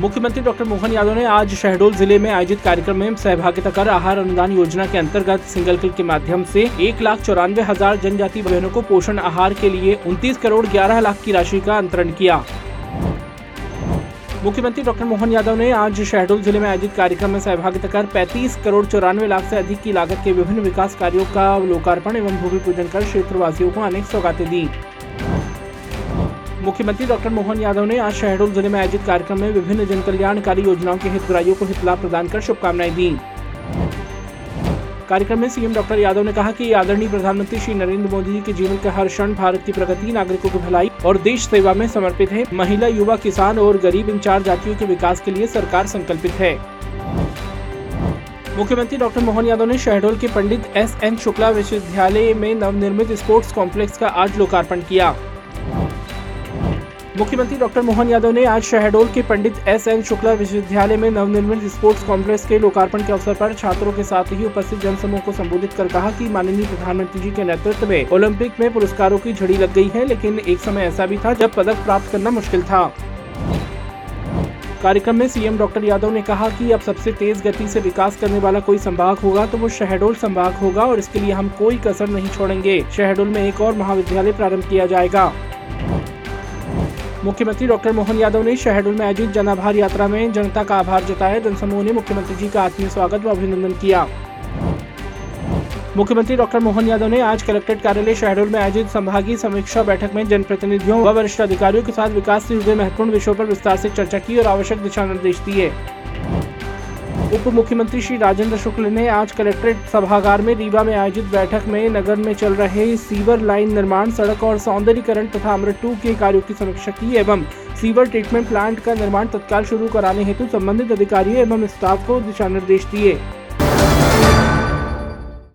मुख्यमंत्री डॉक्टर मोहन यादव ने आज शहडोल ज़िले में आयोजित कार्यक्रम में सहभागिता कर आहार अनुदान योजना के अंतर्गत सिंगल क्लिक के माध्यम से एक लाख चौरानवे हज़ार जनजाति बहनों को पोषण आहार के लिए उनतीस करोड़ ग्यारह लाख की राशि का अंतरण किया। मुख्यमंत्री डॉक्टर मोहन यादव ने आज शहडोल ज़िले में आयोजित कार्यक्रम में सहभागिता कर 35 करोड़ चौरानवे लाख से अधिक की लागत के विभिन्न विकास कार्यों का लोकार्पण एवं भूमि पूजन कर क्षेत्रवासियों को अनेक सौगातें दी। मुख्यमंत्री डॉक्टर मोहन यादव ने आज शहडोल ज़िले में आयोजित कार्यक्रम में विभिन्न जन कल्याणकारी योजनाओं के हितग्राहियों को हित लाभ प्रदान कर शुभकामनाएँ दी। कार्यक्रम में सीएम डॉक्टर यादव ने कहा कि आदरणीय प्रधानमंत्री श्री नरेंद्र मोदी जी के जीवन का हर क्षण भारत की प्रगति, नागरिकों की भलाई और देश सेवा में समर्पित है। महिला, युवा, किसान और गरीब इन चार जातियों के विकास के लिए सरकार संकल्पित है। मुख्यमंत्री डॉक्टर मोहन यादव ने शहडोल के पंडित एस एन शुक्ला विश्वविद्यालय में नवनिर्मित स्पोर्ट्स कॉम्प्लेक्स का आज लोकार्पण किया। मुख्यमंत्री डॉक्टर मोहन यादव ने आज शहडोल के पंडित एस एन शुक्ला विश्वविद्यालय में नवनिर्मित स्पोर्ट्स कॉम्प्लेक्स के लोकार्पण के अवसर पर छात्रों के साथ ही उपस्थित जनसमूह को संबोधित कर कहा कि माननीय प्रधानमंत्री जी के नेतृत्व में ओलंपिक में पुरस्कारों की झड़ी लग गई है, लेकिन एक समय ऐसा भी था जब पदक प्राप्त करना मुश्किल था। कार्यक्रम में सीएम डॉक्टर यादव ने कहा कि अब सबसे तेज गति से विकास करने वाला कोई संभाग होगा तो वो शहडोल संभाग होगा और इसके लिए हम कोई कसर नहीं छोड़ेंगे। शहडोल में एक और महाविद्यालय प्रारंभ किया जाएगा। मुख्यमंत्री डॉक्टर मोहन यादव ने शहडोल में आयोजित जन आभार यात्रा में जनता का आभार जताया। जनसमूह ने मुख्यमंत्री जी का आत्मीय स्वागत व अभिनंदन किया। मुख्यमंत्री डॉक्टर मोहन यादव ने आज कलेक्ट्रेट कार्यालय शहडोल में आयोजित संभागीय समीक्षा बैठक में जनप्रतिनिधियों व वरिष्ठ अधिकारियों के साथ विकास से जुड़े महत्वपूर्ण विषयों पर विस्तार से चर्चा की और आवश्यक दिशा निर्देश दिए। उप मुख्यमंत्री श्री राजेंद्र शुक्ल ने आज कलेक्ट्रेट सभागार में रीवा में आयोजित बैठक में नगर में चल रहे सीवर लाइन निर्माण, सड़क और सौंदर्यीकरण तथा अमृत टू के कार्यों की समीक्षा की एवं सीवर ट्रीटमेंट प्लांट का निर्माण तत्काल शुरू कराने हेतु संबंधित अधिकारियों एवं स्टाफ को दिशा निर्देश दिए।